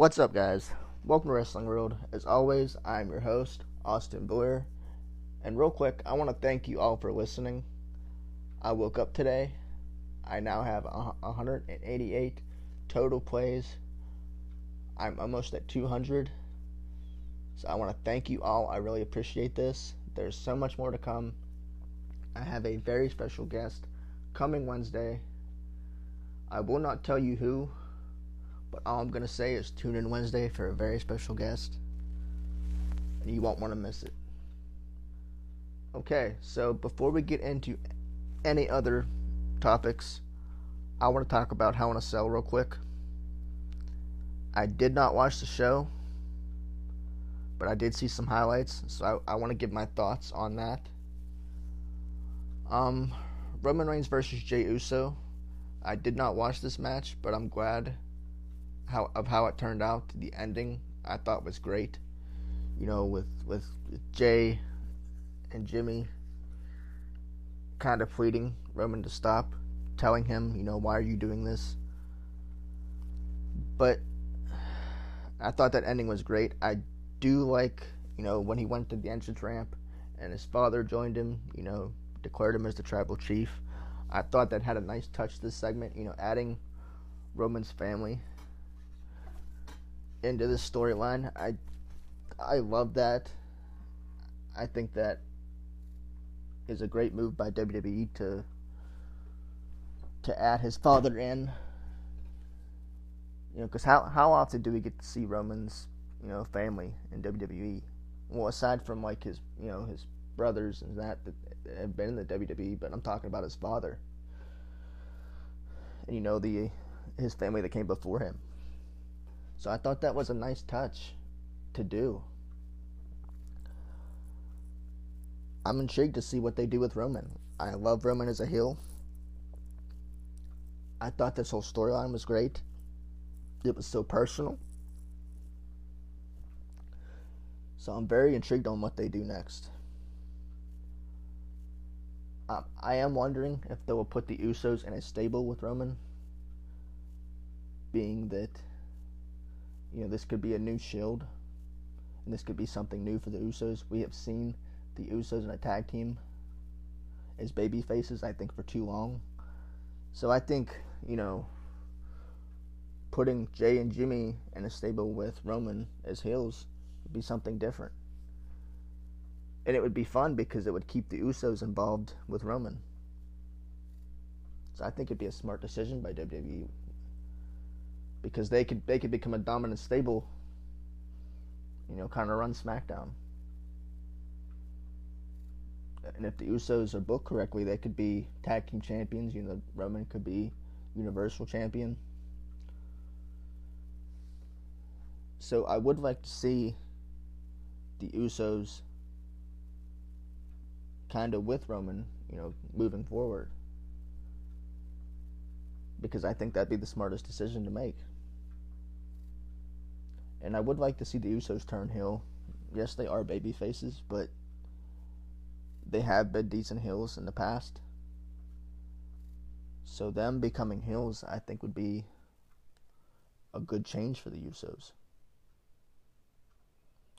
What's up, guys? Welcome to Wrestling World. As always, I'm your host, Austin Blair. And real quick, I want to thank you all for listening. I woke up today. I now have 188 total plays. I'm almost at 200. So I want to thank you all. I really appreciate this. There's so much more to come. I have a very special guest coming Wednesday. I will not tell you who but all I'm going to say is tune in Wednesday for a very special guest. And you won't want to miss it. Okay, so before we get into any other topics, I want to talk about Hell in a Cell real quick. I did not watch the show, but I did see some highlights, so I, I want to give my thoughts on that. Um, Roman Reigns versus Jey Uso. I did not watch this match, but I'm glad how of how it turned out. The ending I thought was great. You know, with with Jey and Jimmy kind of pleading Roman to stop, telling him, you know, why are you doing this? But I thought that ending was great. I do like, you know, when he went to the entrance ramp and his father joined him, you know, declared him as the tribal chief. I thought that had a nice touch this segment, you know, adding Roman's family into this storyline. I I love that. I think that is a great move by WWE to to add his father in. You know, because how how often do we get to see Roman's you know family in WWE? Well, aside from like his you know his brothers and that that have been in the WWE, but I'm talking about his father. And you know the his family that came before him. So I thought that was a nice touch to do. I'm intrigued to see what they do with Roman. I love Roman as a heel. I thought this whole storyline was great. It was so personal. So I'm very intrigued on what they do next. I am wondering if they will put the Usos in a stable with Roman, being that you know, this could be a new shield, and this could be something new for the Usos. We have seen the Usos in a tag team as baby faces, I think, for too long. So I think, you know, putting Jey and Jimmy in a stable with Roman as heels would be something different. And it would be fun because it would keep the Usos involved with Roman. So I think it'd be a smart decision by WWE because they could they could become a dominant stable. You know, kind of run SmackDown. And if the Usos are booked correctly, they could be tag team champions. You know, Roman could be Universal Champion. So I would like to see the Usos kind of with Roman, you know, moving forward. Because I think that'd be the smartest decision to make. And I would like to see the Usos turn heel. Yes, they are baby faces, but they have been decent heels in the past. So them becoming heels, I think, would be a good change for the Usos.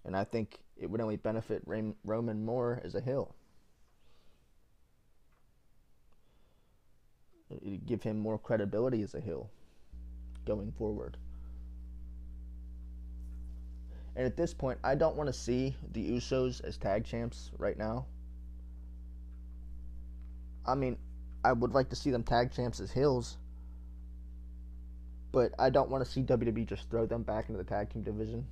And I think it would only benefit Roman more as a heel. It'd give him more credibility as a heel going forward. And at this point, I don't want to see the Usos as tag champs right now. I mean, I would like to see them tag champs as heels, but I don't want to see WWE just throw them back into the tag team division.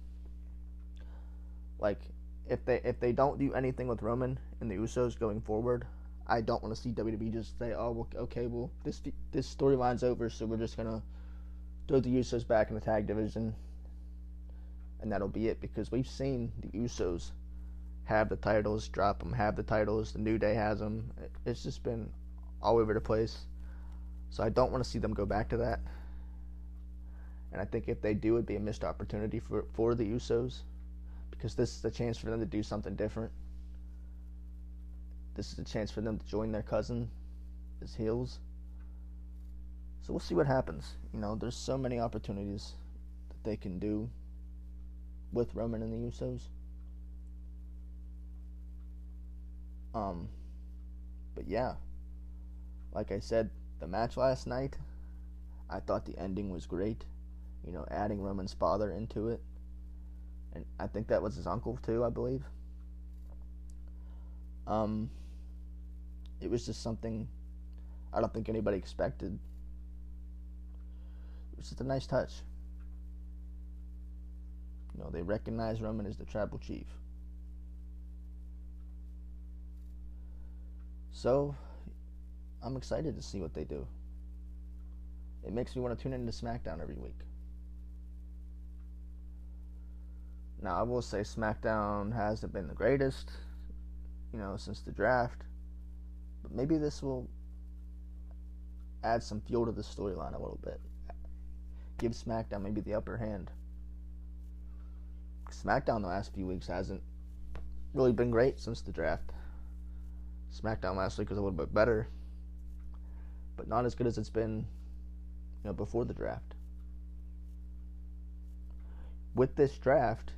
Like, if they if they don't do anything with Roman and the Usos going forward, I don't want to see WWE just say, "Oh, well, okay, well, this this storyline's over, so we're just gonna throw the Usos back in the tag division and that'll be it because we've seen the Usos have the titles, drop them, have the titles. The New Day has them. It's just been all over the place. So I don't want to see them go back to that. And I think if they do, it'd be a missed opportunity for, for the Usos because this is a chance for them to do something different. This is a chance for them to join their cousin as heels. So we'll see what happens. You know, there's so many opportunities that they can do with Roman and the Usos. Um, but yeah, like I said, the match last night, I thought the ending was great. You know, adding Roman's father into it, and I think that was his uncle too, I believe. Um, it was just something I don't think anybody expected. It was just a nice touch. You know, they recognize Roman as the tribal chief. So, I'm excited to see what they do. It makes me want to tune into SmackDown every week. Now, I will say SmackDown hasn't been the greatest, you know, since the draft. But maybe this will add some fuel to the storyline a little bit. Give SmackDown maybe the upper hand. SmackDown the last few weeks hasn't really been great since the draft. SmackDown last week was a little bit better, but not as good as it's been, you know, before the draft. With this draft,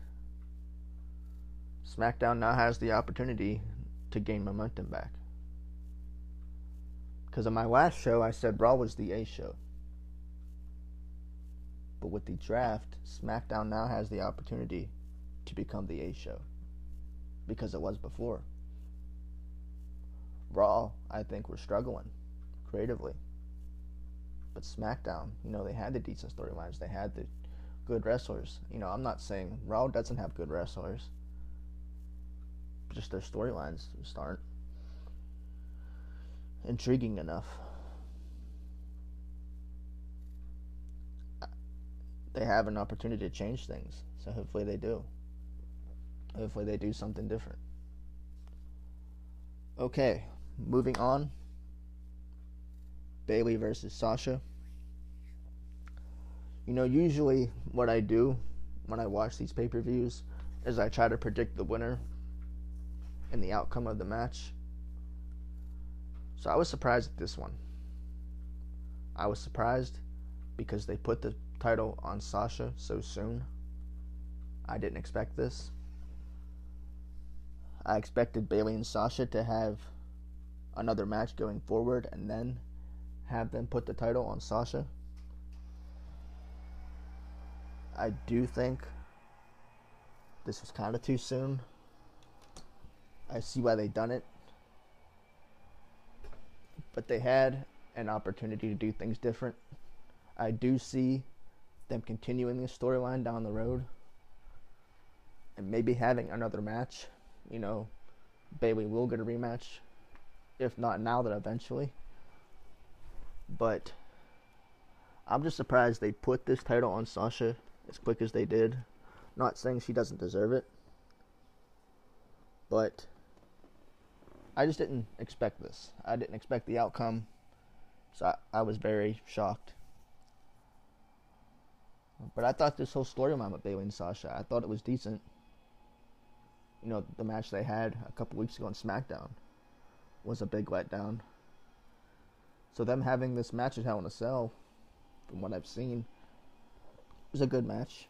SmackDown now has the opportunity to gain momentum back. Because on my last show, I said Raw was the A show. But with the draft, SmackDown now has the opportunity to become the A show. Because it was before. Raw, I think, were struggling creatively. But SmackDown, you know, they had the decent storylines. They had the good wrestlers. You know, I'm not saying Raw doesn't have good wrestlers. Just their storylines just aren't intriguing enough. They have an opportunity to change things, so hopefully they do. Hopefully they do something different. Okay, moving on. Bayley versus Sasha. You know, usually what I do when I watch these pay per views is I try to predict the winner and the outcome of the match. So I was surprised at this one. I was surprised because they put the title on Sasha so soon. I didn't expect this. I expected Bayley and Sasha to have another match going forward and then have them put the title on Sasha. I do think this was kind of too soon. I see why they done it but they had an opportunity to do things different. I do see them continuing the storyline down the road and maybe having another match. You know, Bayley will get a rematch, if not now, then eventually. But I'm just surprised they put this title on Sasha as quick as they did. Not saying she doesn't deserve it, but I just didn't expect this. I didn't expect the outcome. So I, I was very shocked. But I thought this whole storyline with Bayley and Sasha, I thought it was decent. You know, the match they had a couple weeks ago on SmackDown was a big letdown. So them having this match at Hell in a Cell, from what I've seen, was a good match.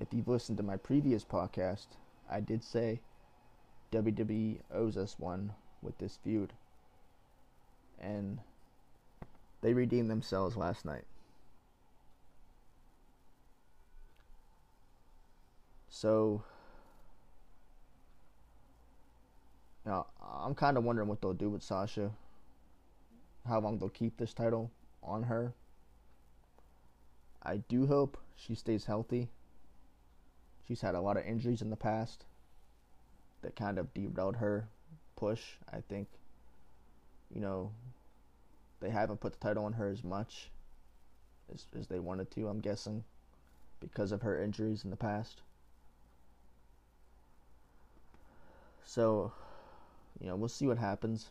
If you've listened to my previous podcast, I did say WWE owes us one with this feud. And they redeemed themselves last night. So, now I'm kind of wondering what they'll do with Sasha. How long they'll keep this title on her. I do hope she stays healthy. She's had a lot of injuries in the past that kind of derailed her push. I think, you know, they haven't put the title on her as much as, as they wanted to, I'm guessing. because of her injuries in the past. So, you know, we'll see what happens.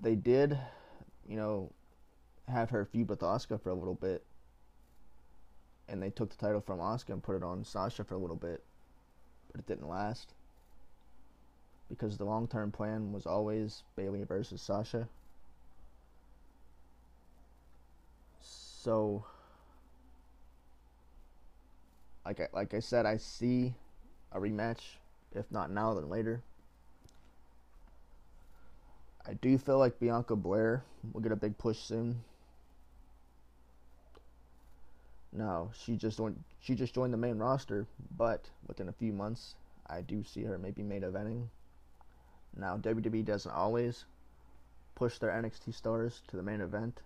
They did, you know, have her feud with Asuka for a little bit. And they took the title from Asuka and put it on Sasha for a little bit. But it didn't last. Because the long term plan was always Bayley versus Sasha. So like I, like I said, I see a rematch, if not now, then later. I do feel like Bianca Belair will get a big push soon. No, she just joined, she just joined the main roster, but within a few months, I do see her maybe main eventing. Now WWE doesn't always push their NXT stars to the main event,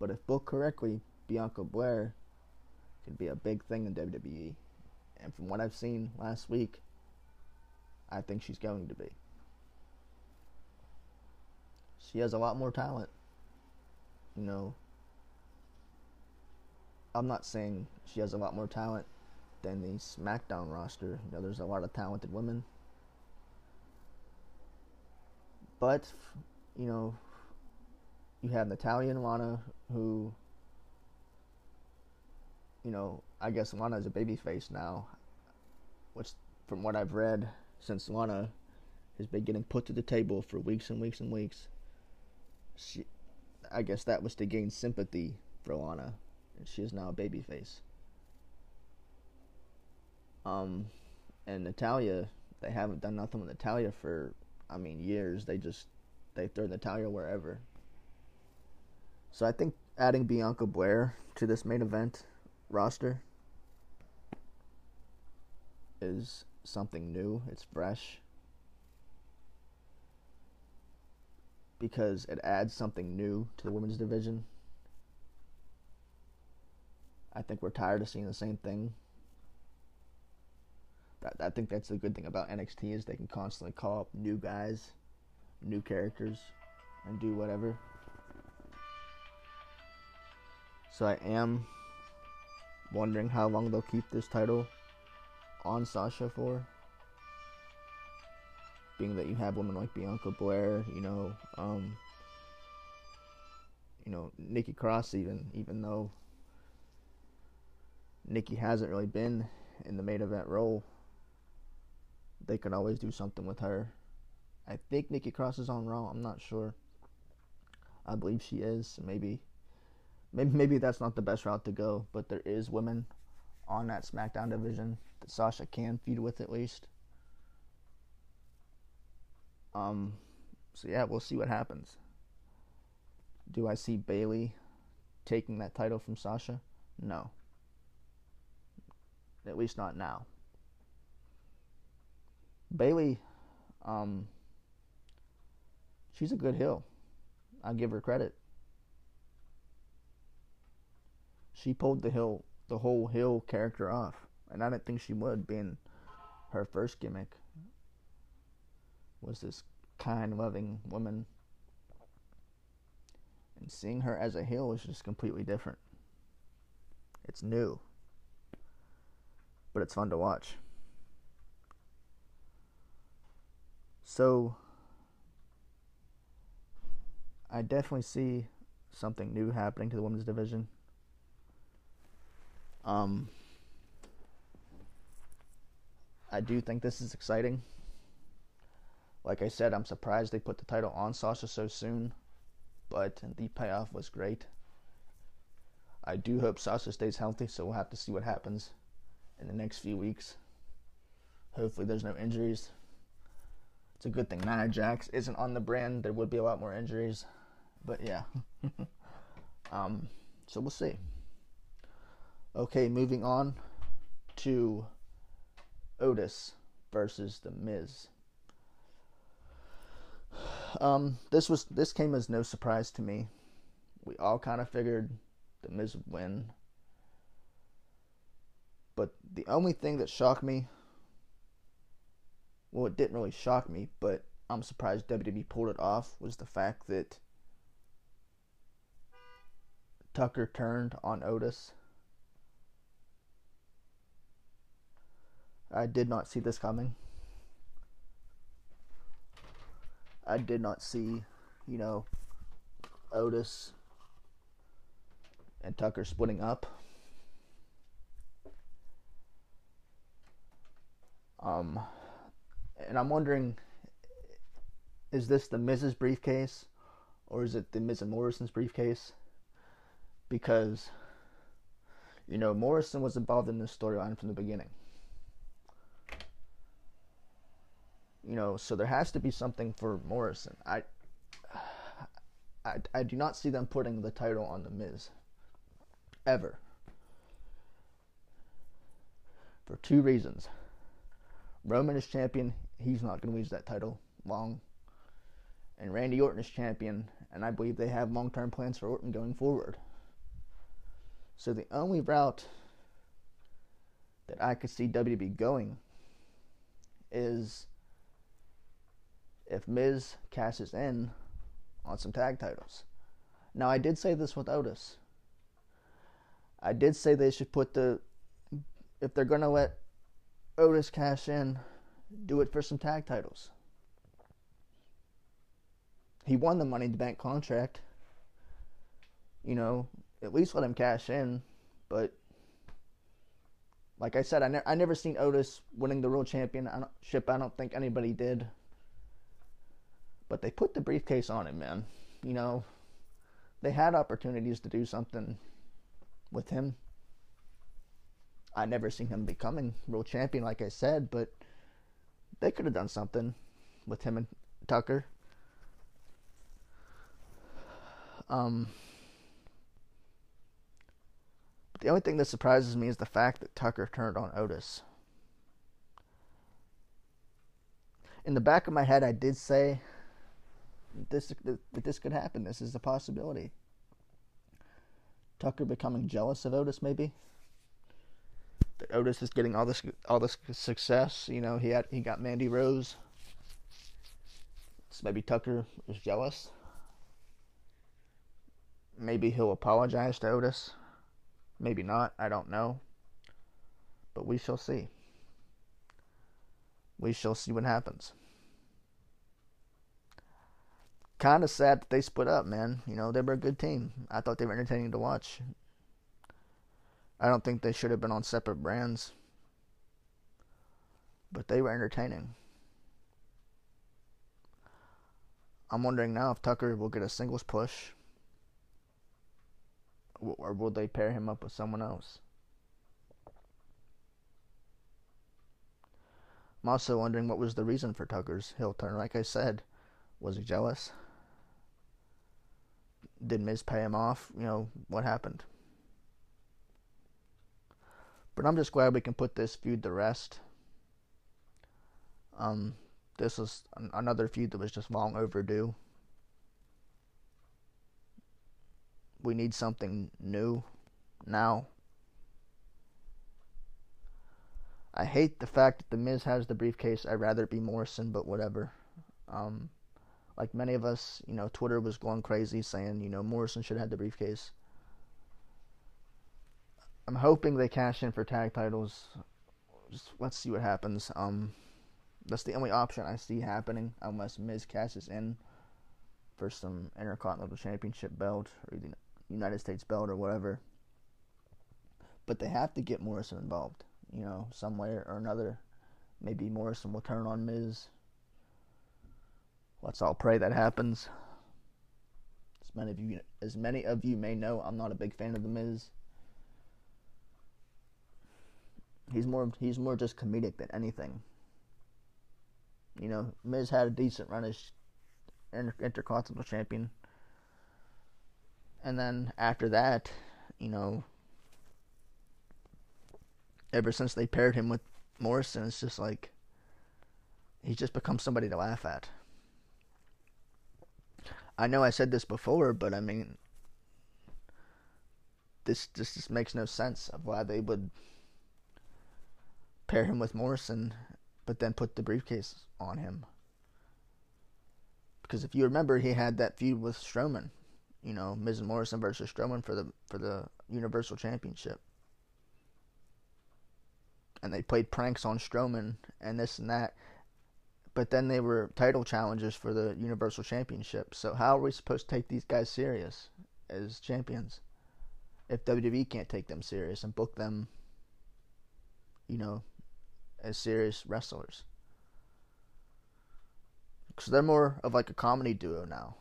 but if booked correctly, Bianca Belair could be a big thing in WWE. And from what I've seen last week, I think she's going to be. She has a lot more talent. You know, I'm not saying she has a lot more talent than the SmackDown roster. You know, there's a lot of talented women. But, you know, you have Natalya and Lana who you know, I guess Lana is a babyface now, which, from what I've read, since Lana has been getting put to the table for weeks and weeks and weeks, she, I guess that was to gain sympathy for Lana, and she is now a babyface. Um, and Natalya, they haven't done nothing with Natalya for, I mean, years. They just they throw Natalya wherever. So I think adding Bianca Belair to this main event roster is something new, it's fresh. Because it adds something new to the women's division. I think we're tired of seeing the same thing. I think that's the good thing about NXT is they can constantly call up new guys, new characters, and do whatever. So I am wondering how long they'll keep this title on Sasha for. Being that you have women like Bianca Belair, you know, um, you know, Nikki Cross even, even though Nikki hasn't really been in the main event role, they can always do something with her. I think Nikki Cross is on Raw. I'm not sure. I believe she is. Maybe maybe maybe that's not the best route to go, but there is women on that SmackDown division that Sasha can feud with at least. Um, so yeah, we'll see what happens. Do I see Bayley taking that title from Sasha? No. At least not now. Bayley, um, she's a good heel. I give her credit. she pulled the hill the whole hill character off, and I didn't think she would, being her first gimmick was this kind, loving woman. And seeing her as a heel is just completely different. It's new, but it's fun to watch. So, I definitely see something new happening to the women's division. Um, I do think this is exciting. Like I said, I'm surprised they put the title on Sasha so soon, but the payoff was great. I do hope Sasha stays healthy, so we'll have to see what happens in the next few weeks. Hopefully, there's no injuries. It's a good thing Nia Jax isn't on the brand. There would be a lot more injuries, but yeah. um, so we'll see. Okay, moving on to Otis versus the Miz. Um, this was this came as no surprise to me. We all kind of figured the Miz would win, but the only thing that shocked me, well, it didn't really shock me, but I'm surprised WWE pulled it off was the fact that Tucker turned on Otis. I did not see this coming. I did not see, you know, Otis and Tucker splitting up. Um, and I'm wondering, is this the Miz's briefcase, or is it the Mrs. Morrison's briefcase? Because, you know, Morrison was involved in this storyline from the beginning. You know, so there has to be something for Morrison. I, I, I do not see them putting the title on the Miz, ever. For two reasons. Roman is champion. He's not going to lose that title long. And Randy Orton is champion, and I believe they have long term plans for Orton going forward. So the only route that I could see WWE going is if Miz cashes in on some tag titles. Now, I did say this with Otis. I did say they should put the, if they're going to let Otis cash in, do it for some tag titles. He won the Money in the Bank contract. You know, at least let him cash in. But like I said, I, ne- I never seen Otis winning the world championship. I don't think anybody did. But they put the briefcase on him, man. You know, they had opportunities to do something with him. I never seen him becoming world champion, like I said, but they could have done something with him and Tucker. Um, the only thing that surprises me is the fact that Tucker turned on Otis. In the back of my head, I did say this that this could happen. This is a possibility. Tucker becoming jealous of Otis, maybe that Otis is getting all this all this success. You know, he had he got Mandy Rose. So maybe Tucker is jealous. Maybe he'll apologize to Otis. Maybe not. I don't know. But we shall see. We shall see what happens. Kind of sad that they split up, man. You know, they were a good team. I thought they were entertaining to watch. I don't think they should have been on separate brands, but they were entertaining. I'm wondering now if Tucker will get a singles push, or will they pair him up with someone else? I'm also wondering what was the reason for Tucker's heel turn. Like I said, was he jealous? Did Miz pay him off? You know, what happened? But I'm just glad we can put this feud to rest. Um, this was an- another feud that was just long overdue. We need something new now. I hate the fact that The Miz has the briefcase. I'd rather it be Morrison, but whatever. Um, like many of us, you know, Twitter was going crazy saying, you know, Morrison should have had the briefcase. I'm hoping they cash in for tag titles. Just let's see what happens. Um, that's the only option I see happening unless Miz cashes in for some Intercontinental Championship belt or the United States belt or whatever. But they have to get Morrison involved, you know, some way or another. Maybe Morrison will turn on Miz. Let's all pray that happens. As many of you, as many of you may know, I'm not a big fan of the Miz. He's more he's more just comedic than anything. You know, Miz had a decent run as Inter- Intercontinental Champion, and then after that, you know, ever since they paired him with Morrison, it's just like he's just become somebody to laugh at. I know I said this before, but I mean, this this just makes no sense of why they would pair him with Morrison, but then put the briefcase on him. Because if you remember, he had that feud with Strowman, you know, Miz and Morrison versus Strowman for the for the Universal Championship. And they played pranks on Strowman and this and that. But then they were title challengers for the Universal Championship. So how are we supposed to take these guys serious as champions? If WWE can't take them serious and book them, you know, as serious wrestlers. Because they're more of like a comedy duo now.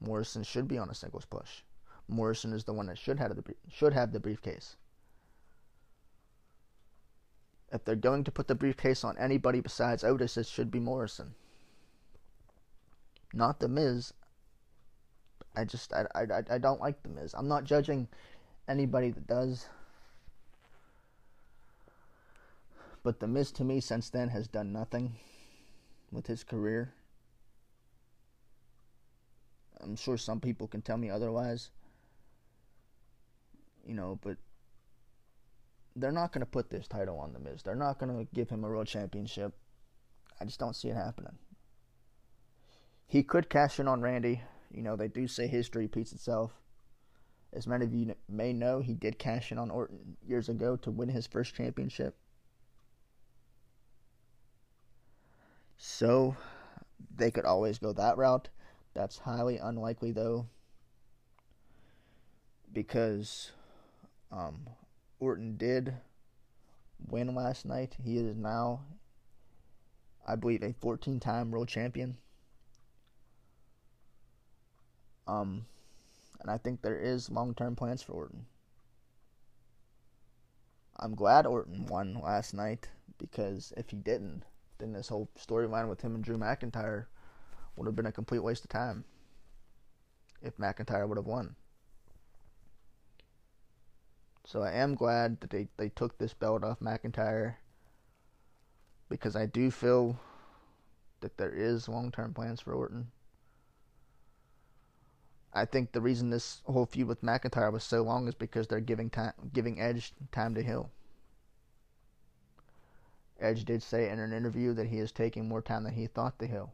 Morrison should be on a singles push. Morrison is the one that should have the should have the briefcase. If they're going to put the briefcase on anybody besides Otis, it should be Morrison. Not the Miz. I just I, I, I don't like the Miz. I'm not judging anybody that does. But the Miz to me since then has done nothing with his career. I'm sure some people can tell me otherwise. You know, but they're not going to put this title on The Miz. They're not going to give him a world championship. I just don't see it happening. He could cash in on Randy. You know, they do say history repeats itself. As many of you may know, he did cash in on Orton years ago to win his first championship. So they could always go that route. That's highly unlikely, though, because um, Orton did win last night. He is now, I believe, a 14 time world champion. Um, and I think there is long term plans for Orton. I'm glad Orton won last night because if he didn't, then this whole storyline with him and Drew McIntyre would have been a complete waste of time if McIntyre would have won. So I am glad that they, they took this belt off McIntyre because I do feel that there is long term plans for Orton. I think the reason this whole feud with McIntyre was so long is because they're giving time, giving Edge time to heal. Edge did say in an interview that he is taking more time than he thought to heal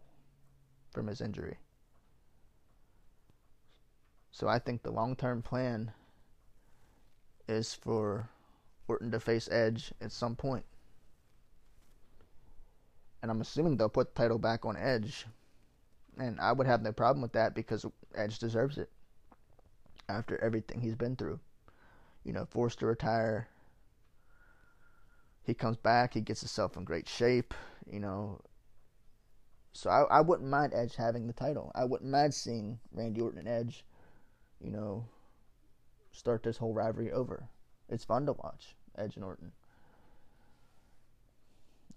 from his injury. So I think the long term plan is for Orton to face Edge at some point. And I'm assuming they'll put the title back on Edge. And I would have no problem with that because Edge deserves it. After everything he's been through. You know, forced to retire. He comes back, he gets himself in great shape, you know, so I, I wouldn't mind Edge having the title. I wouldn't mind seeing Randy Orton and Edge, you know, start this whole rivalry over. It's fun to watch Edge and Orton.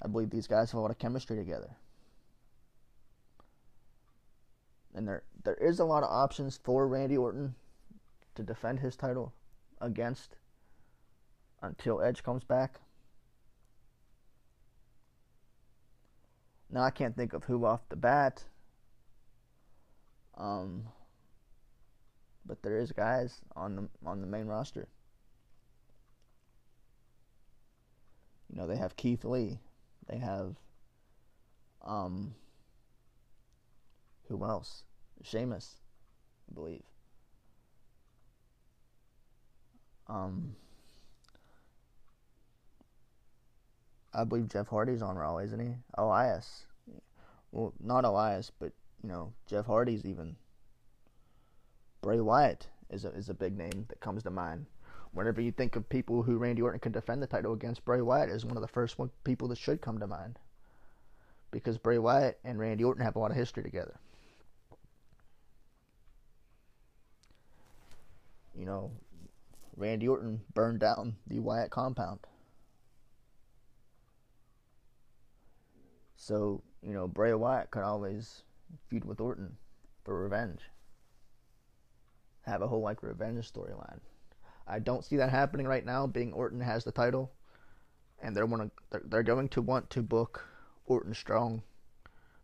I believe these guys have a lot of chemistry together. And there there is a lot of options for Randy Orton to defend his title against until Edge comes back. Now I can't think of who off the bat. Um, but there is guys on the on the main roster. You know, they have Keith Lee. They have um who else? Sheamus, I believe. Um I believe Jeff Hardy's on Raw, isn't he? Elias. Well, not Elias, but you know Jeff Hardy's even. Bray Wyatt is a is a big name that comes to mind. Whenever you think of people who Randy Orton can defend the title against, Bray Wyatt is one of the first one, people that should come to mind. Because Bray Wyatt and Randy Orton have a lot of history together. You know, Randy Orton burned down the Wyatt compound. So, you know, Bray Wyatt could always feud with Orton for revenge. Have a whole like revenge storyline. I don't see that happening right now, being Orton has the title, and they're want to they're going to want to book Orton strong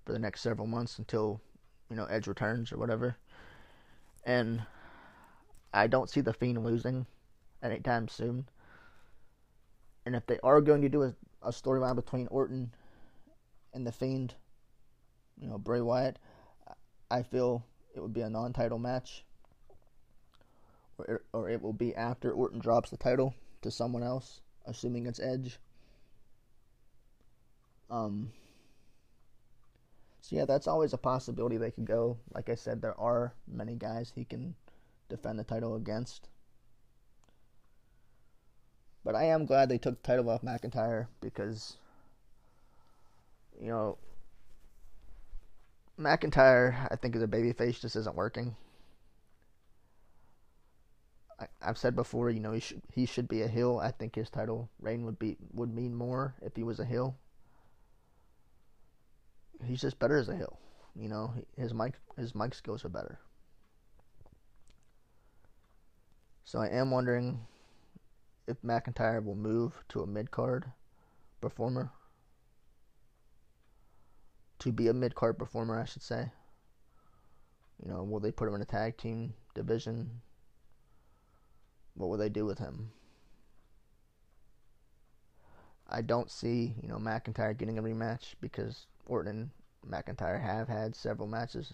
for the next several months until you know Edge returns or whatever. And I don't see the Fiend losing anytime soon. And if they are going to do a, a storyline between Orton and the Fiend, you know, Bray Wyatt, I feel it would be a non-title match, or it, will be after Orton drops the title to someone else, assuming it's Edge. Um. So yeah, that's always a possibility they could go. Like I said, there are many guys he can defend the title against. But I am glad they took the title off McIntyre because, you know, McIntyre, I think, as a babyface just isn't working. I, have said before, you know, he should he should be a heel. I think his title reign would be would mean more if he was a heel. He's just better as a heel. You know, his mic his mic skills are better. So I am wondering if McIntyre will move to a mid card performer. To be a mid card performer, I should say. You know, will they put him in a tag team division? What will they do with him? I don't see, you know, McIntyre getting a rematch because Orton and McIntyre have had several matches.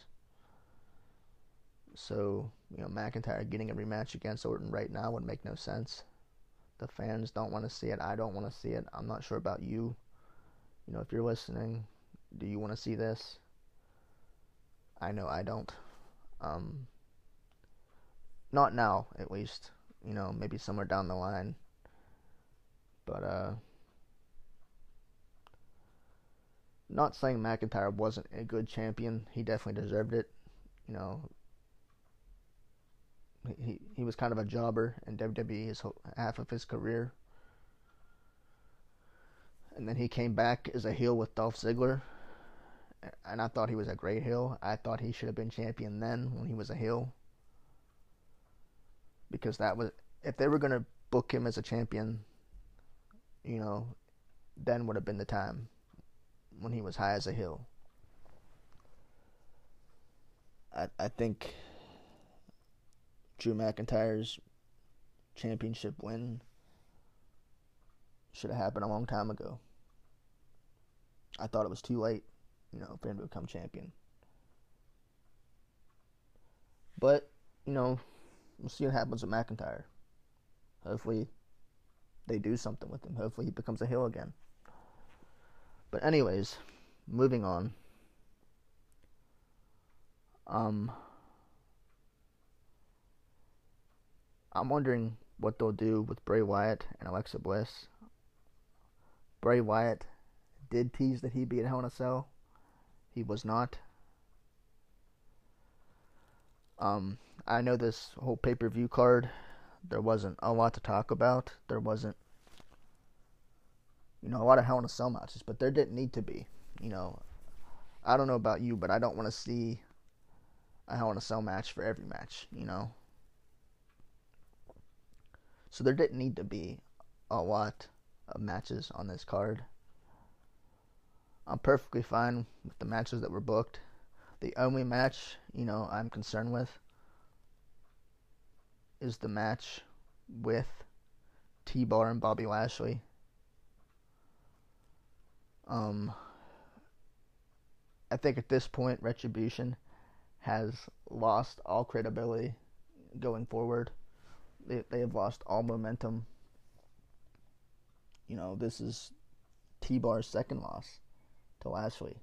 So, you know, McIntyre getting a rematch against Orton right now would make no sense. The fans don't want to see it. I don't want to see it. I'm not sure about you. You know, if you're listening, do you want to see this? I know I don't. Um, not now, at least. You know, maybe somewhere down the line. But, uh, not saying McIntyre wasn't a good champion. He definitely deserved it. You know, he he was kind of a jobber in WWE his whole, half of his career, and then he came back as a heel with Dolph Ziggler, and I thought he was a great heel. I thought he should have been champion then when he was a heel, because that was if they were gonna book him as a champion, you know, then would have been the time when he was high as a hill. I I think Drew McIntyre's championship win should have happened a long time ago. I thought it was too late, you know, for him to become champion. But, you know, we'll see what happens with McIntyre. Hopefully they do something with him. Hopefully he becomes a heel again. But anyways, moving on. Um I'm wondering what they'll do with Bray Wyatt and Alexa Bliss. Bray Wyatt did tease that he'd be at Hell in a Cell. He was not. Um, I know this whole pay per view card, there wasn't a lot to talk about. There wasn't, you know, a lot of Hell in a Cell matches, but there didn't need to be. You know, I don't know about you, but I don't want to see a Hell in a Cell match for every match, you know? So there didn't need to be a lot of matches on this card. I'm perfectly fine with the matches that were booked. The only match, you know, I'm concerned with is the match with T Bar and Bobby Lashley. Um, I think at this point, Retribution has lost all credibility going forward they they have lost all momentum. You know, this is T Bar's second loss to Lashley.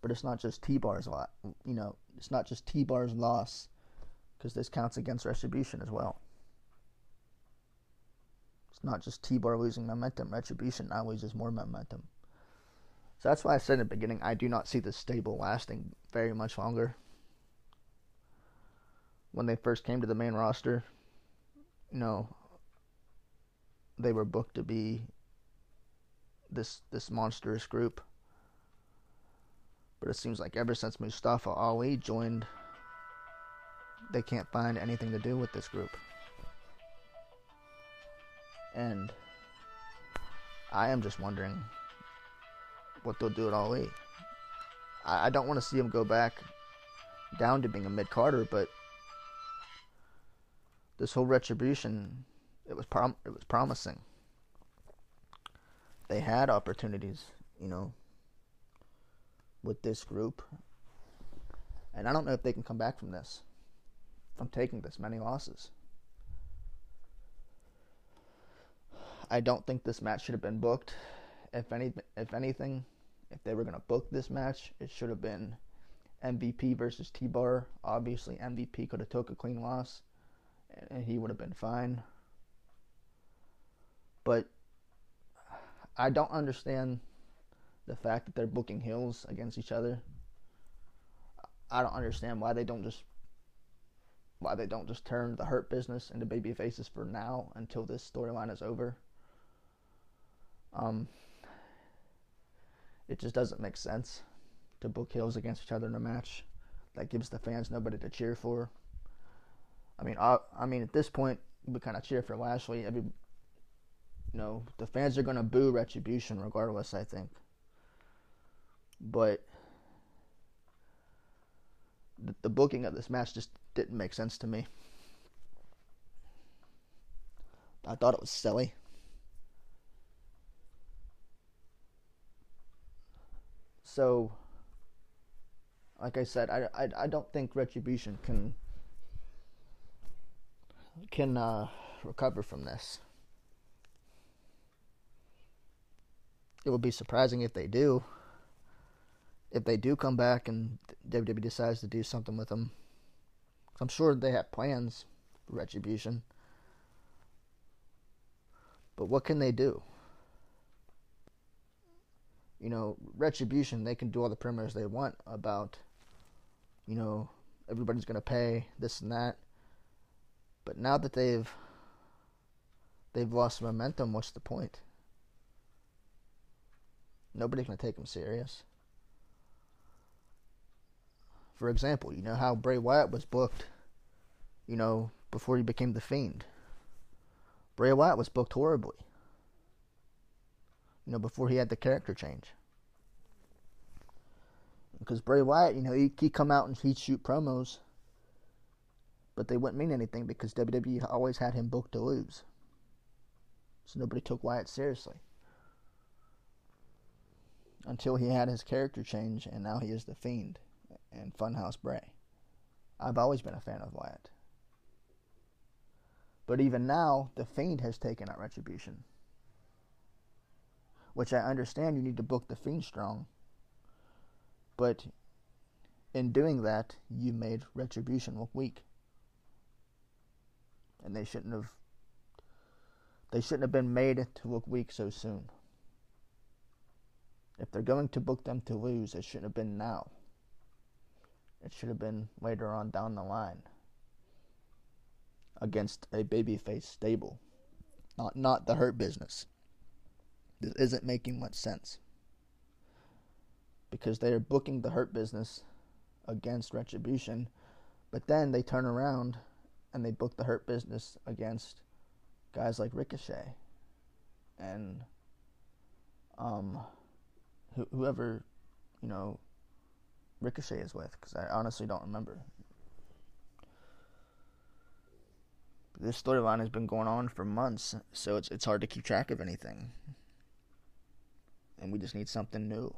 But it's not just T Bar's lot. You know, it's not just T Bar's loss because this counts against Retribution as well. It's not just T Bar losing momentum. Retribution now loses more momentum. So that's why I said in the beginning I do not see this stable lasting very much longer. When they first came to the main roster, you know, they were booked to be this this monstrous group. But it seems like ever since Mustafa Ali joined, they can't find anything to do with this group. And I am just wondering what they'll do at Ali. I, I don't want to see him go back down to being a mid carder, but this whole retribution, it was prom- it was promising. They had opportunities, you know, with this group. And I don't know if they can come back from this, from taking this many losses. I don't think this match should have been booked. If any, if anything, if they were gonna book this match, it should have been MVP versus T Bar. Obviously, MVP could have took a clean loss, and he would have been fine. But I don't understand the fact that they're booking hills against each other. I don't understand why they don't just why they don't just turn the hurt business into baby faces for now until this storyline is over. Um, it just doesn't make sense to book heels against each other in a match. That gives the fans nobody to cheer for. I mean, I, I mean, at this point, we kind of cheer for Lashley. Every, you know, the fans are gonna boo Retribution regardless. I think, but the, booking of this match just didn't make sense to me. I thought it was silly. So, like I said, I, I, I don't think Retribution can can uh, recover from this. It would be surprising if they do. If they do come back and WWE decides to do something with them, I'm sure they have plans for Retribution. But what can they do? You know, Retribution, they can do all the promos they want about you know, everybody's going to pay this and that. But now that they've they've lost momentum, what's the point? Nobody's going to take them serious. For example, you know how Bray Wyatt was booked, you know, before he became the Fiend. Bray Wyatt was booked horribly. You know, before he had the character change because Bray Wyatt, you know, he he come out and he'd shoot promos, but they wouldn't mean anything because WWE always had him booked to lose. So nobody took Wyatt seriously until he had his character change, and now he is the Fiend and Funhouse Bray. I've always been a fan of Wyatt. But even now, the Fiend has taken out Retribution. Which I understand you need to book the Fiend strong but in doing that, you made Retribution look weak. And they shouldn't have they shouldn't have been made to look weak so soon. If they're going to book them to lose, it shouldn't have been now. It should have been later on down the line against a babyface stable. Not not the hurt business. This isn't making much sense because they are booking the Hurt Business against Retribution, but then they turn around and they book the Hurt Business against guys like Ricochet and um, wh- whoever you know Ricochet is with, because I honestly don't remember. This storyline has been going on for months, so it's it's hard to keep track of anything, and we just need something new.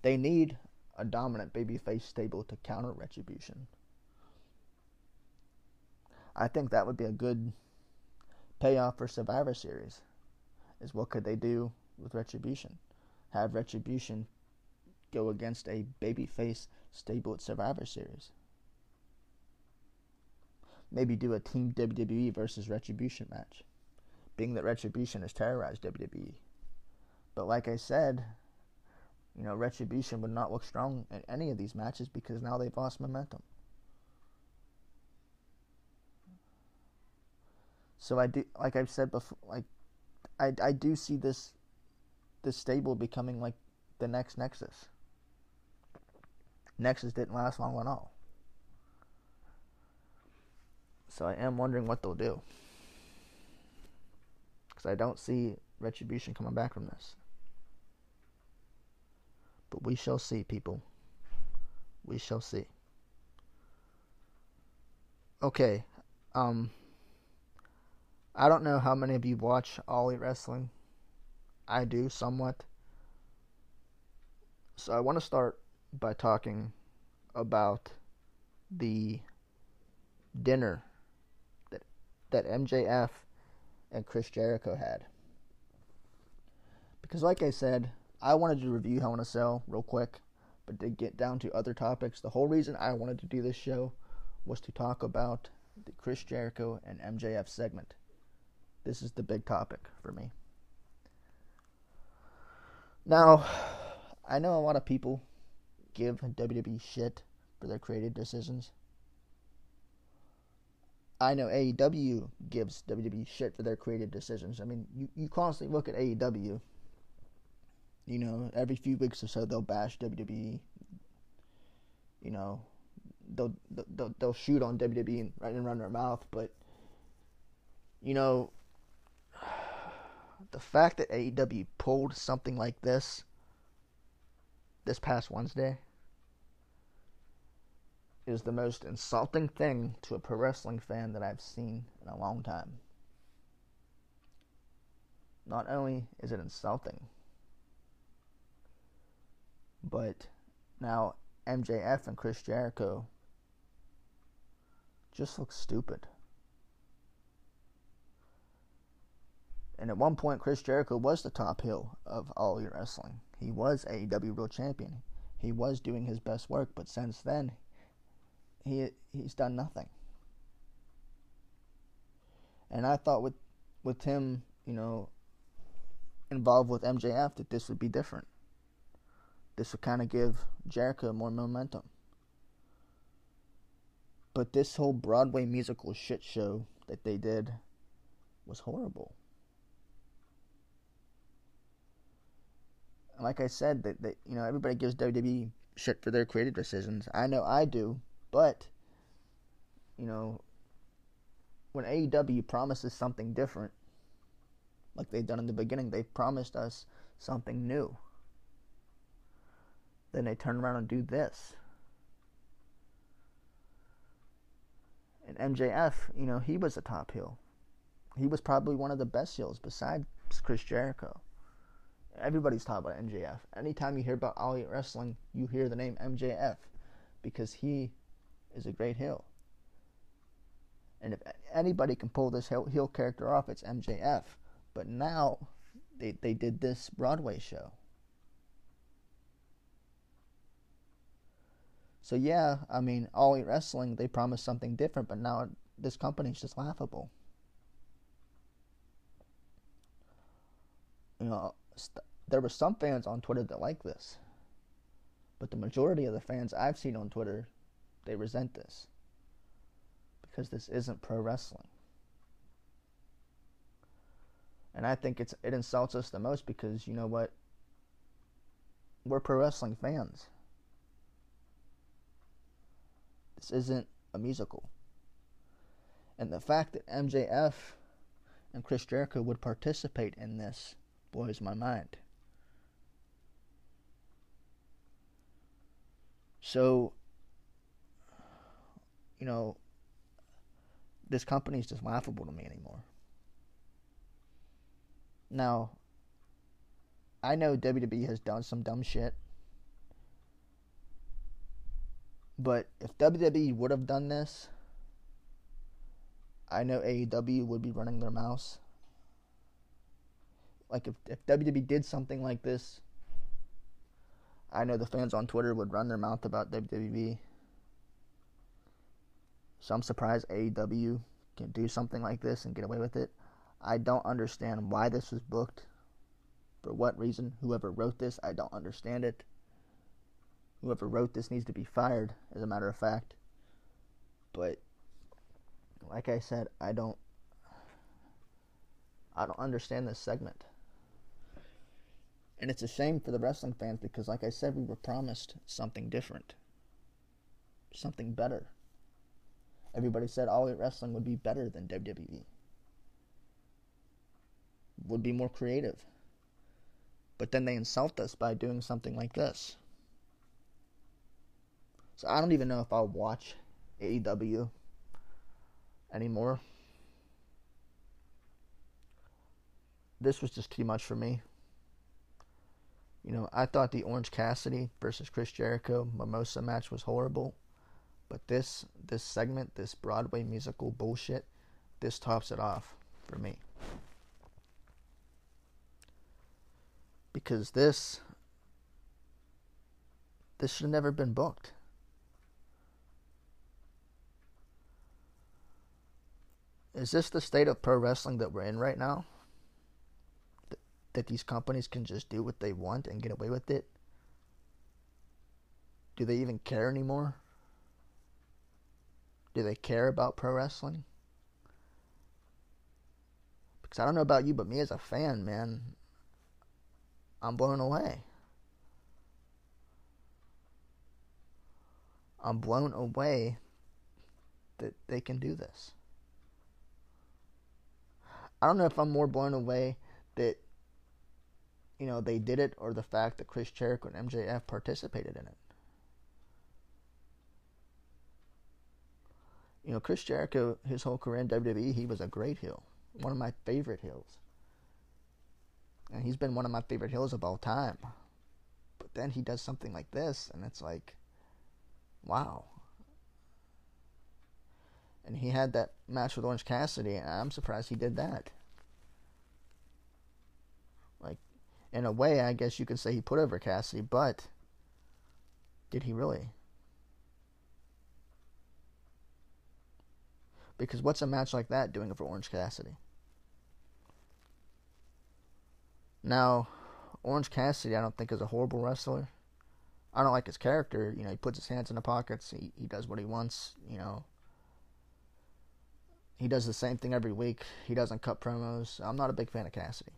They need a dominant babyface stable to counter Retribution. I think that would be a good payoff for Survivor Series. Is what could they do with Retribution? Have Retribution go against a babyface stable at Survivor Series. Maybe do a Team WWE versus Retribution match, being that Retribution has terrorized WWE. But like I said, you know, Retribution would not look strong in any of these matches because now they've lost momentum. So I do, like I've said before, like I, I do see this this stable becoming like the next Nexus. Nexus didn't last long at all. So I am wondering what they'll do. Because I don't see Retribution coming back from this. But we shall see, people. We shall see. Okay. Um I don't know how many of you watch All Elite Wrestling. I do somewhat. So I want to start by talking about the dinner that that MJF and Chris Jericho had. Because like I said, I wanted to review Hell in a Cell real quick, but to get down to other topics, the whole reason I wanted to do this show was to talk about the Chris Jericho and MJF segment. This is the big topic for me. Now, I know a lot of people give WWE shit for their creative decisions. I know AEW gives WWE shit for their creative decisions. I mean, you, you constantly look at AEW. You know, every few weeks or so they'll bash WWE. You know, they'll they'll, they'll shoot on WWE and right and run their mouth, but you know, the fact that AEW pulled something like this this past Wednesday is the most insulting thing to a pro wrestling fan that I've seen in a long time. Not only is it insulting, but now MJF and Chris Jericho just look stupid. And at one point, Chris Jericho was the top heel of All Elite Wrestling. He was AEW World Champion. He was doing his best work, but since then, he he's done nothing. And I thought with with him, you know, involved with MJF, that this would be different. This would kind of give Jericho more momentum. But this whole Broadway musical shit show that they did was horrible. Like I said, that, that you know everybody gives WWE shit for their creative decisions. I know I do, but you know when AEW promises something different, like they've done in the beginning, they've promised us something new. Then they turn around and do this. And MJF, you know, he was a top heel. He was probably one of the best heels besides Chris Jericho. Everybody's talking about MJF. Anytime you hear about All Elite Wrestling, you hear the name MJF because he is a great heel. And if anybody can pull this heel character off, it's MJF. But now they, they did this Broadway show. So yeah, I mean, All Elite Wrestling, they promised something different, but now this company's just laughable. You know, st- there were some fans on Twitter that like this, but the majority of the fans I've seen on Twitter, they resent this because this isn't pro wrestling. And I think it's it insults us the most because you know what? We're pro wrestling fans. This isn't a musical. And the fact that MJF and Chris Jericho would participate in this blows my mind. So, you know, this company is just laughable to me anymore. Now, I know WWE has done some dumb shit. But if WWE would have done this, I know AEW would be running their mouse. Like if, if WWE did something like this, I know the fans on Twitter would run their mouth about WWE. So I'm surprised AEW can do something like this and get away with it. I don't understand why this was booked. For what reason? Whoever wrote this, I don't understand it. Whoever wrote this needs to be fired, as a matter of fact. But like I said, I don't I don't understand this segment. And it's a shame for the wrestling fans because like I said, we were promised something different. Something better. Everybody said all elite wrestling would be better than WWE. Would be more creative. But then they insult us by doing something like this. So I don't even know if I'll watch AEW anymore. This was just too much for me. You know, I thought the Orange Cassidy versus Chris Jericho Mimosa match was horrible, but this this segment, this Broadway musical bullshit, this tops it off for me. Because this this should have never been booked. Is this the state of pro wrestling that we're in right now? Th- that these companies can just do what they want and get away with it? Do they even care anymore? Do they care about pro wrestling? Because I don't know about you, but me as a fan, man, I'm blown away. I'm blown away that they can do this. I don't know if I'm more blown away that you know they did it or the fact that Chris Jericho and MJF participated in it. You know, Chris Jericho, his whole career in WWE, he was a great heel, one of my favorite heels, and he's been one of my favorite heels of all time. But then he does something like this, and it's like, wow. And he had that match with Orange Cassidy, and I'm surprised he did that. Like, in a way, I guess you could say he put over Cassidy, but did he really? Because what's a match like that doing for Orange Cassidy? Now, Orange Cassidy, I don't think is a horrible wrestler. I don't like his character. You know, he puts his hands in the pockets. He he does what he wants. You know, he does the same thing every week. He doesn't cut promos. I'm not a big fan of Cassidy.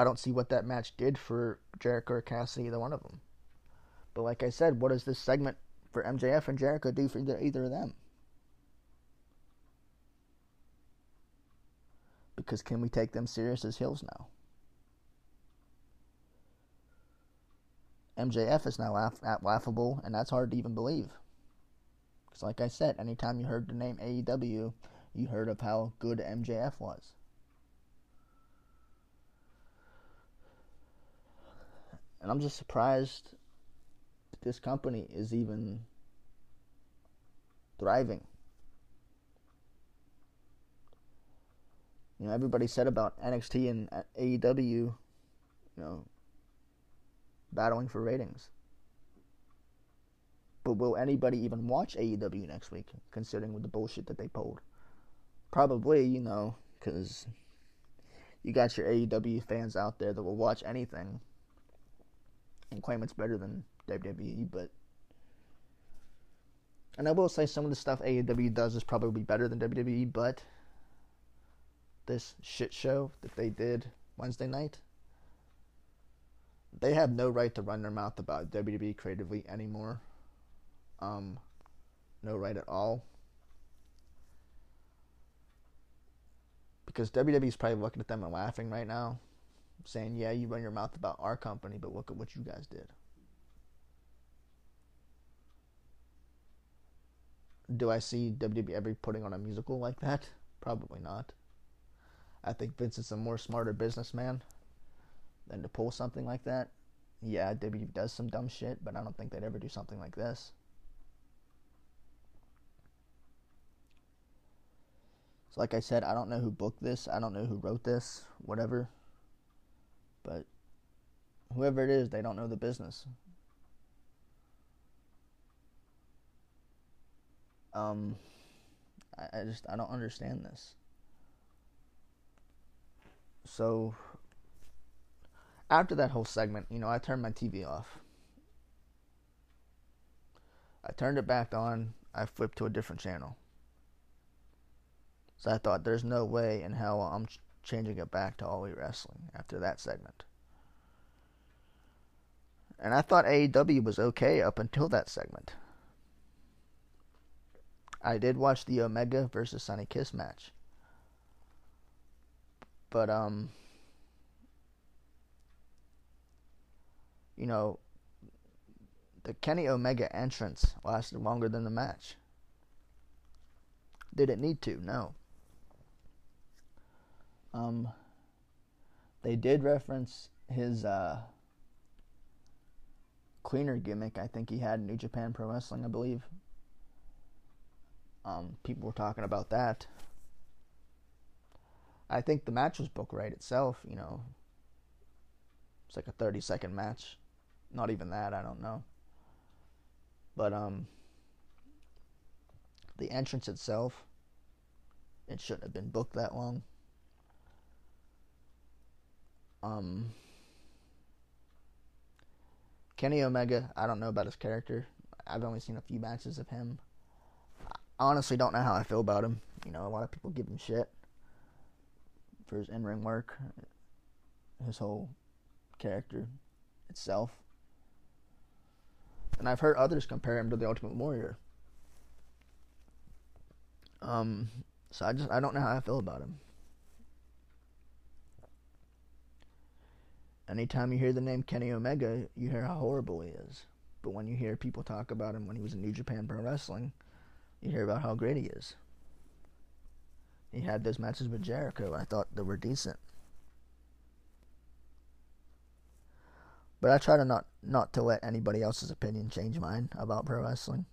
I don't see what that match did for Jericho or Cassidy, either one of them. But like I said, what does this segment for MJF and Jericho do for either, either of them? Because can we take them serious as heels now? MJF is now laugh- laughable, and that's hard to even believe. Because, like I said, anytime you heard the name AEW, you heard of how good MJF was. And I'm just surprised this company is even thriving. You know, everybody said about NXT and AEW, you know, battling for ratings. But will anybody even watch AEW next week, considering with the bullshit that they pulled? Probably, you know, because you got your AEW fans out there that will watch anything and claim it's better than WWE, but. And I will say some of the stuff AEW does is probably better than WWE, but this shit show that they did Wednesday night, they have no right to run their mouth about WWE creatively anymore. Um, no right at all. Because WWE is probably looking at them and laughing right now, saying, "Yeah, you run your mouth about our company, but look at what you guys did." Do I see WWE ever putting on a musical like that? Probably not. I think Vince is a more smarter businessman than to pull something like that. Yeah, WWE does some dumb shit, but I don't think they'd ever do something like this. So, like I said, I don't know who booked this. I don't know who wrote this, whatever. But whoever it is, they don't know the business. Um, I, I just I don't understand this. So after that whole segment, you know, I turned my TV off. I turned it back on. I flipped to a different channel. So I thought, there's no way in hell I'm changing it back to All Wrestling after that segment. And I thought AEW was okay up until that segment. I did watch the Omega versus Sonny Kiss match. But, um, you know, the Kenny Omega entrance lasted longer than the match. Did it need to? No. Um, they did reference his uh, cleaner gimmick. I think he had New Japan Pro Wrestling, I believe. Um, people were talking about that. I think the match was booked right itself. You know, it's like a thirty second match. Not even that. I don't know. But um, the entrance itself, it shouldn't have been booked that long. Um, Kenny Omega, I don't know about his character. I've only seen a few matches of him. I honestly don't know how I feel about him. You know, a lot of people give him shit for his in ring work, his whole character itself. And I've heard others compare him to the Ultimate Warrior. Um, so I just I don't know how I feel about him. Anytime you hear the name Kenny Omega, you hear how horrible he is. But when you hear people talk about him when he was in New Japan Pro Wrestling, you hear about how great he is. He had those matches with Jericho. I thought they were decent. But I try to not not to let anybody else's opinion change mine about pro wrestling.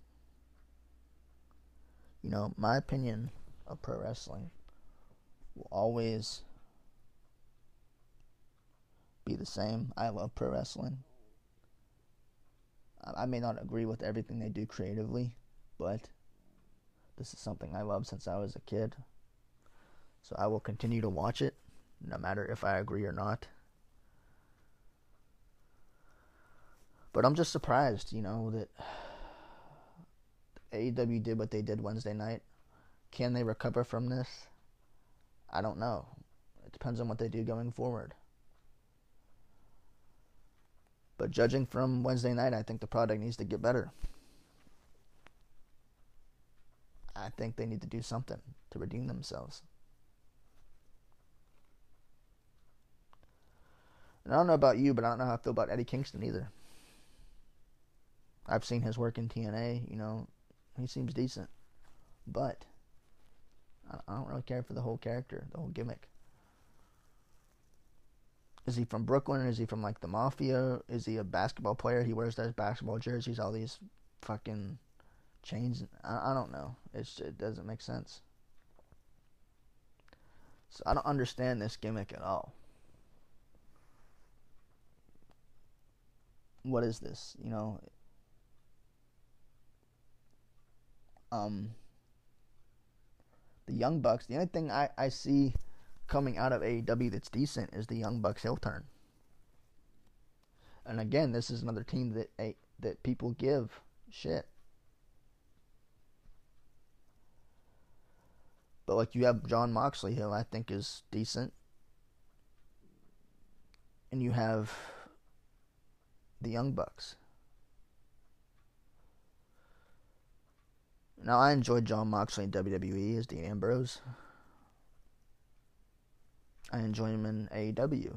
You know, my opinion of pro wrestling will always be the same. I love pro wrestling. I may not agree with everything they do creatively, but this is something I love since I was a kid. So I will continue to watch it, no matter if I agree or not. But I'm just surprised, you know, that AEW did what they did Wednesday night. Can they recover from this? I don't know. It depends on what they do going forward. But judging from Wednesday night, I think the product needs to get better. I think they need to do something to redeem themselves. And I don't know about you, but I don't know how I feel about Eddie Kingston either. I've seen his work in TNA. You know, he seems decent, but I don't really care for the whole character, the whole gimmick. Is he from Brooklyn? Is he from like the mafia? Is he a basketball player? He wears those basketball jerseys, all these fucking chains. I, I don't know. It's it doesn't make sense. So I don't understand this gimmick at all. What is this? You know, um, the Young Bucks. The only thing I, I see coming out of AEW that's decent is the Young Bucks heel turn. And again, this is another team that that people give shit. But like you have Jon Moxley, who I think is decent, and you have the Young Bucks. Now, I enjoyed Jon Moxley in WWE as Dean Ambrose. I enjoy him in AEW.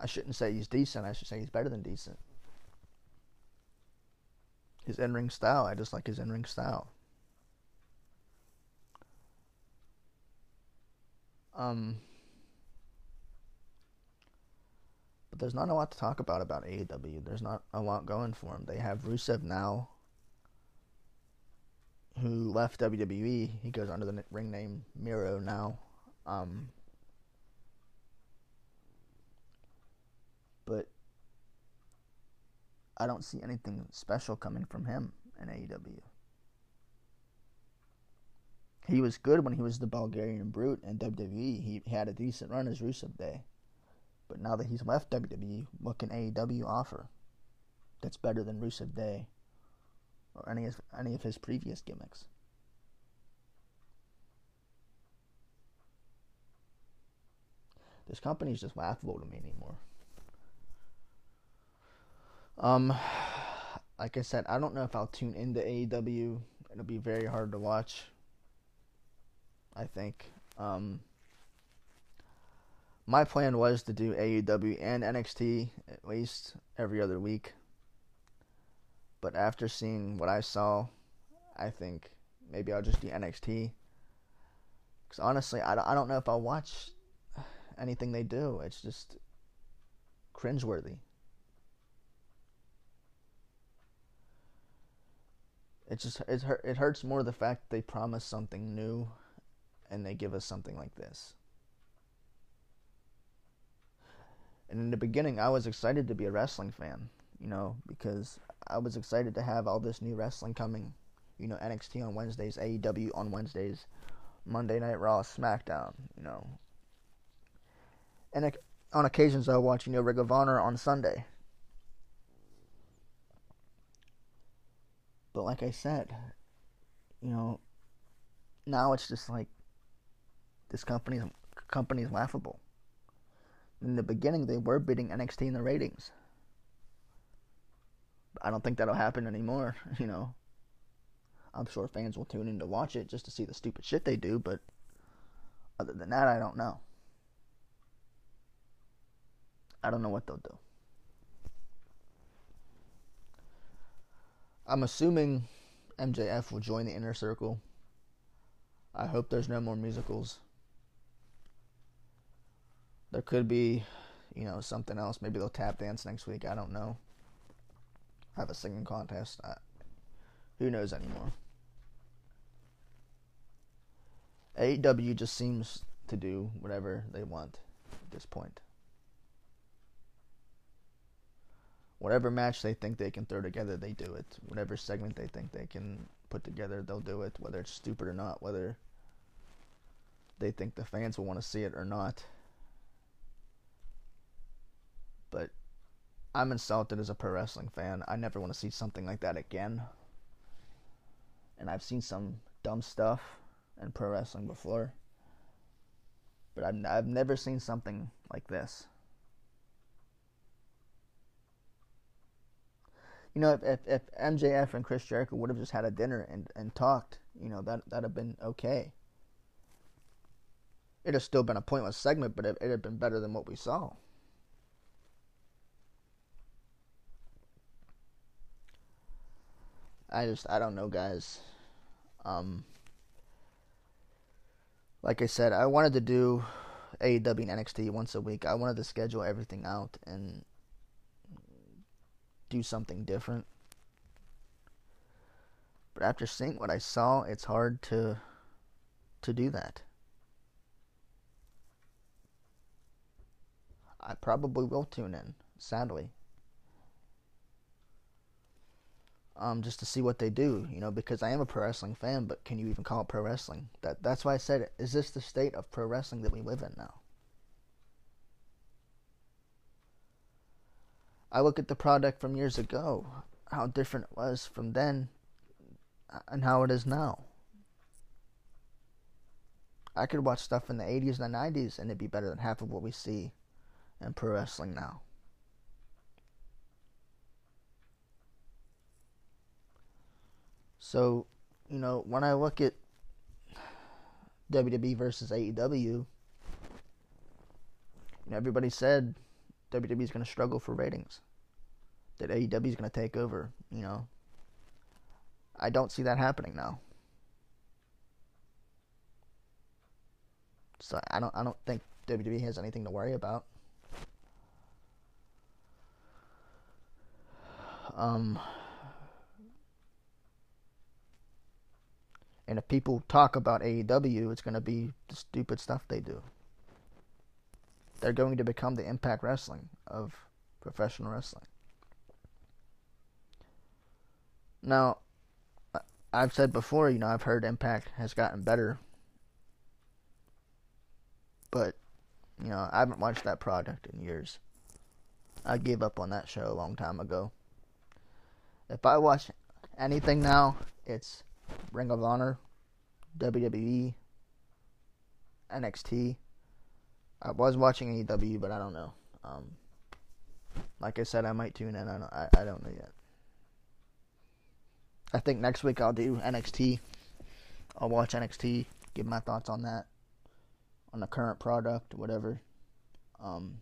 I shouldn't say he's decent, I should say he's better than decent. His in ring style, I just like his in ring style. Um, but there's not a lot to talk about about AEW. There's not a lot going for him. They have Rusev now who left WWE. He goes under the ring name Miro now. Um, but I don't see anything special coming from him in AEW. He was good when he was the Bulgarian Brute in WWE. He had a decent run as Rusev Day. But now that he's left WWE, what can AEW offer that's better than Rusev Day or any of any of his previous gimmicks. This company is just laughable to me anymore. Um, like I said, I don't know if I'll tune into AEW. It'll be very hard to watch. I think. Um, my plan was to do AEW and NXT at least every other week. But after seeing what I saw, I think maybe I'll just do NXT. Because honestly, I don't, I don't know if I'll watch anything they do. It's just, cringeworthy. It just it, it hurts more the fact they promise something new and they give us something like this. And in the beginning, I was excited to be a wrestling fan, you know, because I was excited to have all this new wrestling coming. You know, NXT on Wednesdays, AEW on Wednesdays, Monday Night Raw, SmackDown, you know. And on occasions, I'll watch, you know, Ring of Honor on Sunday. But like I said, you know, now it's just like this company's company is laughable. In the beginning, they were beating NXT in the ratings. I don't think that'll happen anymore. You know, I'm sure fans will tune in to watch it just to see the stupid shit they do, but other than that, I don't know. I don't know what they'll do. I'm assuming MJF will join the inner circle. I hope there's no more musicals. There could be, you know, something else. Maybe they'll tap dance next week. I don't know. Have a singing contest. I, who knows anymore? AEW just seems to do whatever they want at this point. Whatever match they think they can throw together, they do it. Whatever segment they think they can put together, they'll do it, whether it's stupid or not, whether they think the fans will want to see it or not. But I'm insulted as a pro wrestling fan. I never want to see something like that again. And I've seen some dumb stuff in pro wrestling before. But I've, I've never seen something like this. You know, if, if, if MJF and Chris Jericho would have just had a dinner and, and talked, you know, that that'd have been okay. It'd have still been a pointless segment, but it, it'd have been better than what we saw. I just I don't know, guys. Um, like I said, I wanted to do AEW and NXT once a week. I wanted to schedule everything out and do something different. But after seeing what I saw, it's hard to to do that. I probably will tune in, sadly um, just to see what they do, you know, because I am a pro wrestling fan, but can you even call it pro wrestling? That that's why I said, is this the state of pro wrestling that we live in now? I look at the product from years ago, how different it was from then, and how it is now. I could watch stuff in the 80s and the 90s, and it'd be better than half of what we see in pro wrestling now. So, you know, when I look at WWE versus AEW, everybody said WWE is going to struggle for ratings. That AEW is going to take over. You know, I don't see that happening now. So I don't. I don't think WWE has anything to worry about. Um, And if people talk about AEW, it's going to be the stupid stuff they do. They're going to become the impact wrestling of professional wrestling. Now, I've said before, you know, I've heard Impact has gotten better. But, you know, I haven't watched that product in years. I gave up on that show a long time ago. If I watch anything now, it's Ring of Honor, WWE, NXT. I was watching AEW, but I don't know. Um, like I said, I might tune in. I don't, I, I don't know yet. I think next week I'll do NXT. I'll watch NXT, give my thoughts on that, on the current product, whatever. Um,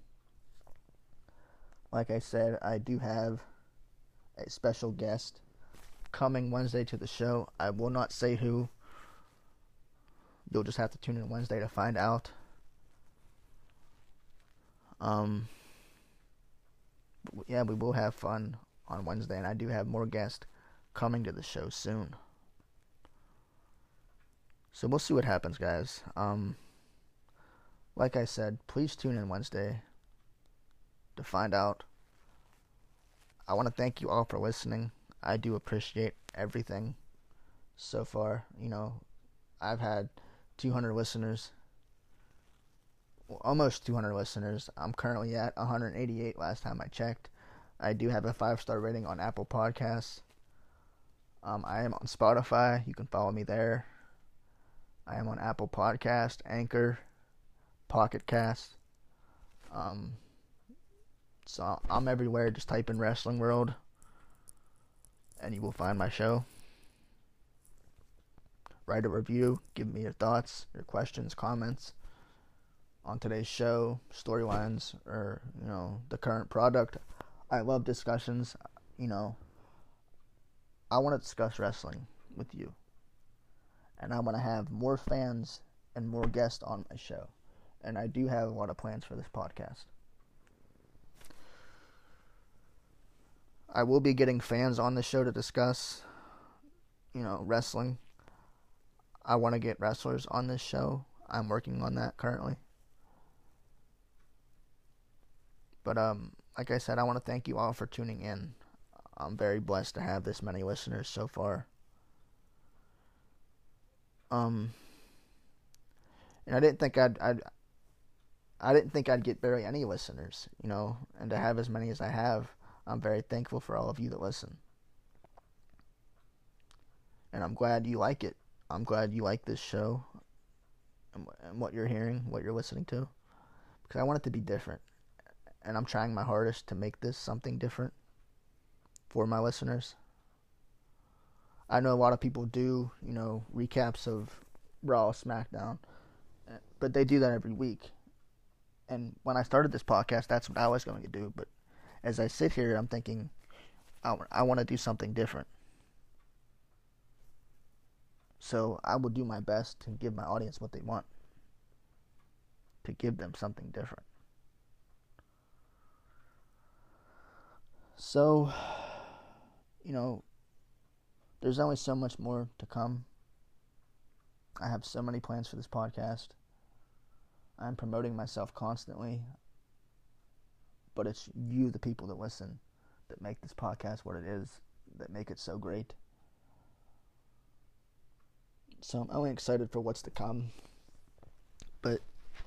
like I said, I do have a special guest coming Wednesday to the show. I will not say who. You'll just have to tune in Wednesday to find out. Um, yeah, we will have fun on Wednesday, and I do have more guests coming to the show soon. So we'll see what happens, guys. Um, like I said, please tune in Wednesday to find out. I want to thank you all for listening. I do appreciate everything so far. You know, I've had 200 listeners, almost 200 listeners. I'm currently at 188 last time I checked. I do have a five star rating on Apple Podcasts. Um, I am on Spotify. You can follow me there. I am on Apple Podcast, Anchor, Pocket Cast. Um, so I'm everywhere. Just type in Wrestling World, and you will find my show. Write a review. Give me your thoughts, your questions, comments on today's show, storylines, or you know the current product. I love discussions. You know, I want to discuss wrestling with you and I want to have more fans and more guests on my show. And I do have a lot of plans for this podcast. I will be getting fans on the show to discuss, you know, wrestling. I want to get wrestlers on this show. I'm working on that currently. But um like I said, I want to thank you all for tuning in. I'm very blessed to have this many listeners so far. Um, and I didn't think I'd, I'd I didn't think I'd get very any listeners, you know, and to have as many as I have, I'm very thankful for all of you that listen. And I'm glad you like it. I'm glad you like this show and, and what you're hearing, what you're listening to, because I want it to be different. And I'm trying my hardest to make this something different for my listeners. I know a lot of people do, you know, recaps of Raw, SmackDown, but they do that every week. And when I started this podcast, that's what I was going to do. But as I sit here, I'm thinking, I, I want to do something different. So I will do my best to give my audience what they want, to give them something different. So, you know, there's only so much more to come. I have so many plans for this podcast. I'm promoting myself constantly. But it's you, the people that listen, that make this podcast what it is, that make it so great. So I'm only excited for what's to come. But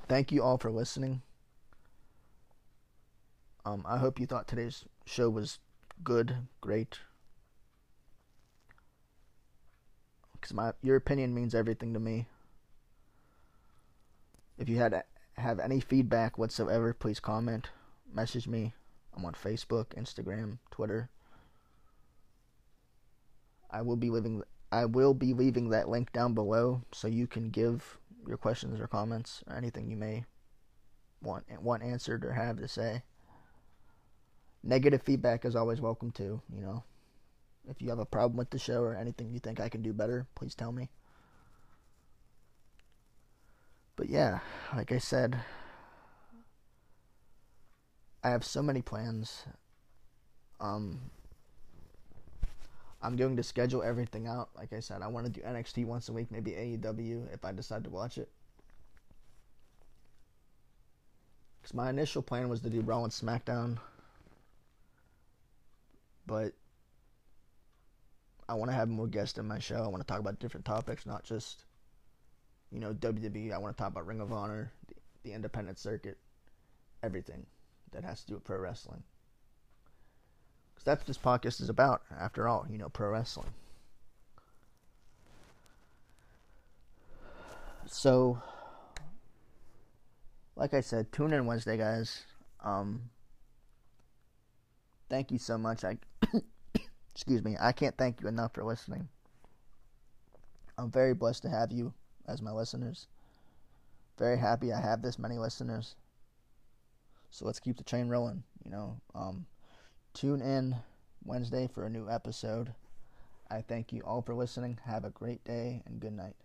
thank you all for listening. Um, I hope you thought today's show was good, great, because my your opinion means everything to me. If you had have any feedback whatsoever, please comment, message me. I'm on Facebook, Instagram, Twitter. I will be leaving I will be leaving that link down below so you can give your questions or comments or anything you may want want answered or have to say. Negative feedback is always welcome too, you know. If you have a problem with the show or anything you think I can do better, please tell me. But yeah, like I said, I have so many plans. Um, I'm going to schedule everything out. Like I said, I want to do NXT once a week, maybe AEW if I decide to watch it. Because my initial plan was to do Raw and SmackDown. But I want to have more guests in my show. I want to talk about different topics, not just, you know, WWE. I want to talk about Ring of Honor, the, the independent circuit, everything that has to do with pro wrestling. Because that's what this podcast is about, after all, you know, pro wrestling. So, like I said, tune in Wednesday, guys. Um, thank you so much. I excuse me, I can't thank you enough for listening. I'm very blessed to have you as my listeners. Very happy I have this many listeners. So let's keep the train rolling, you know. Um, tune in Wednesday for a new episode. I thank you all for listening. Have a great day and good night.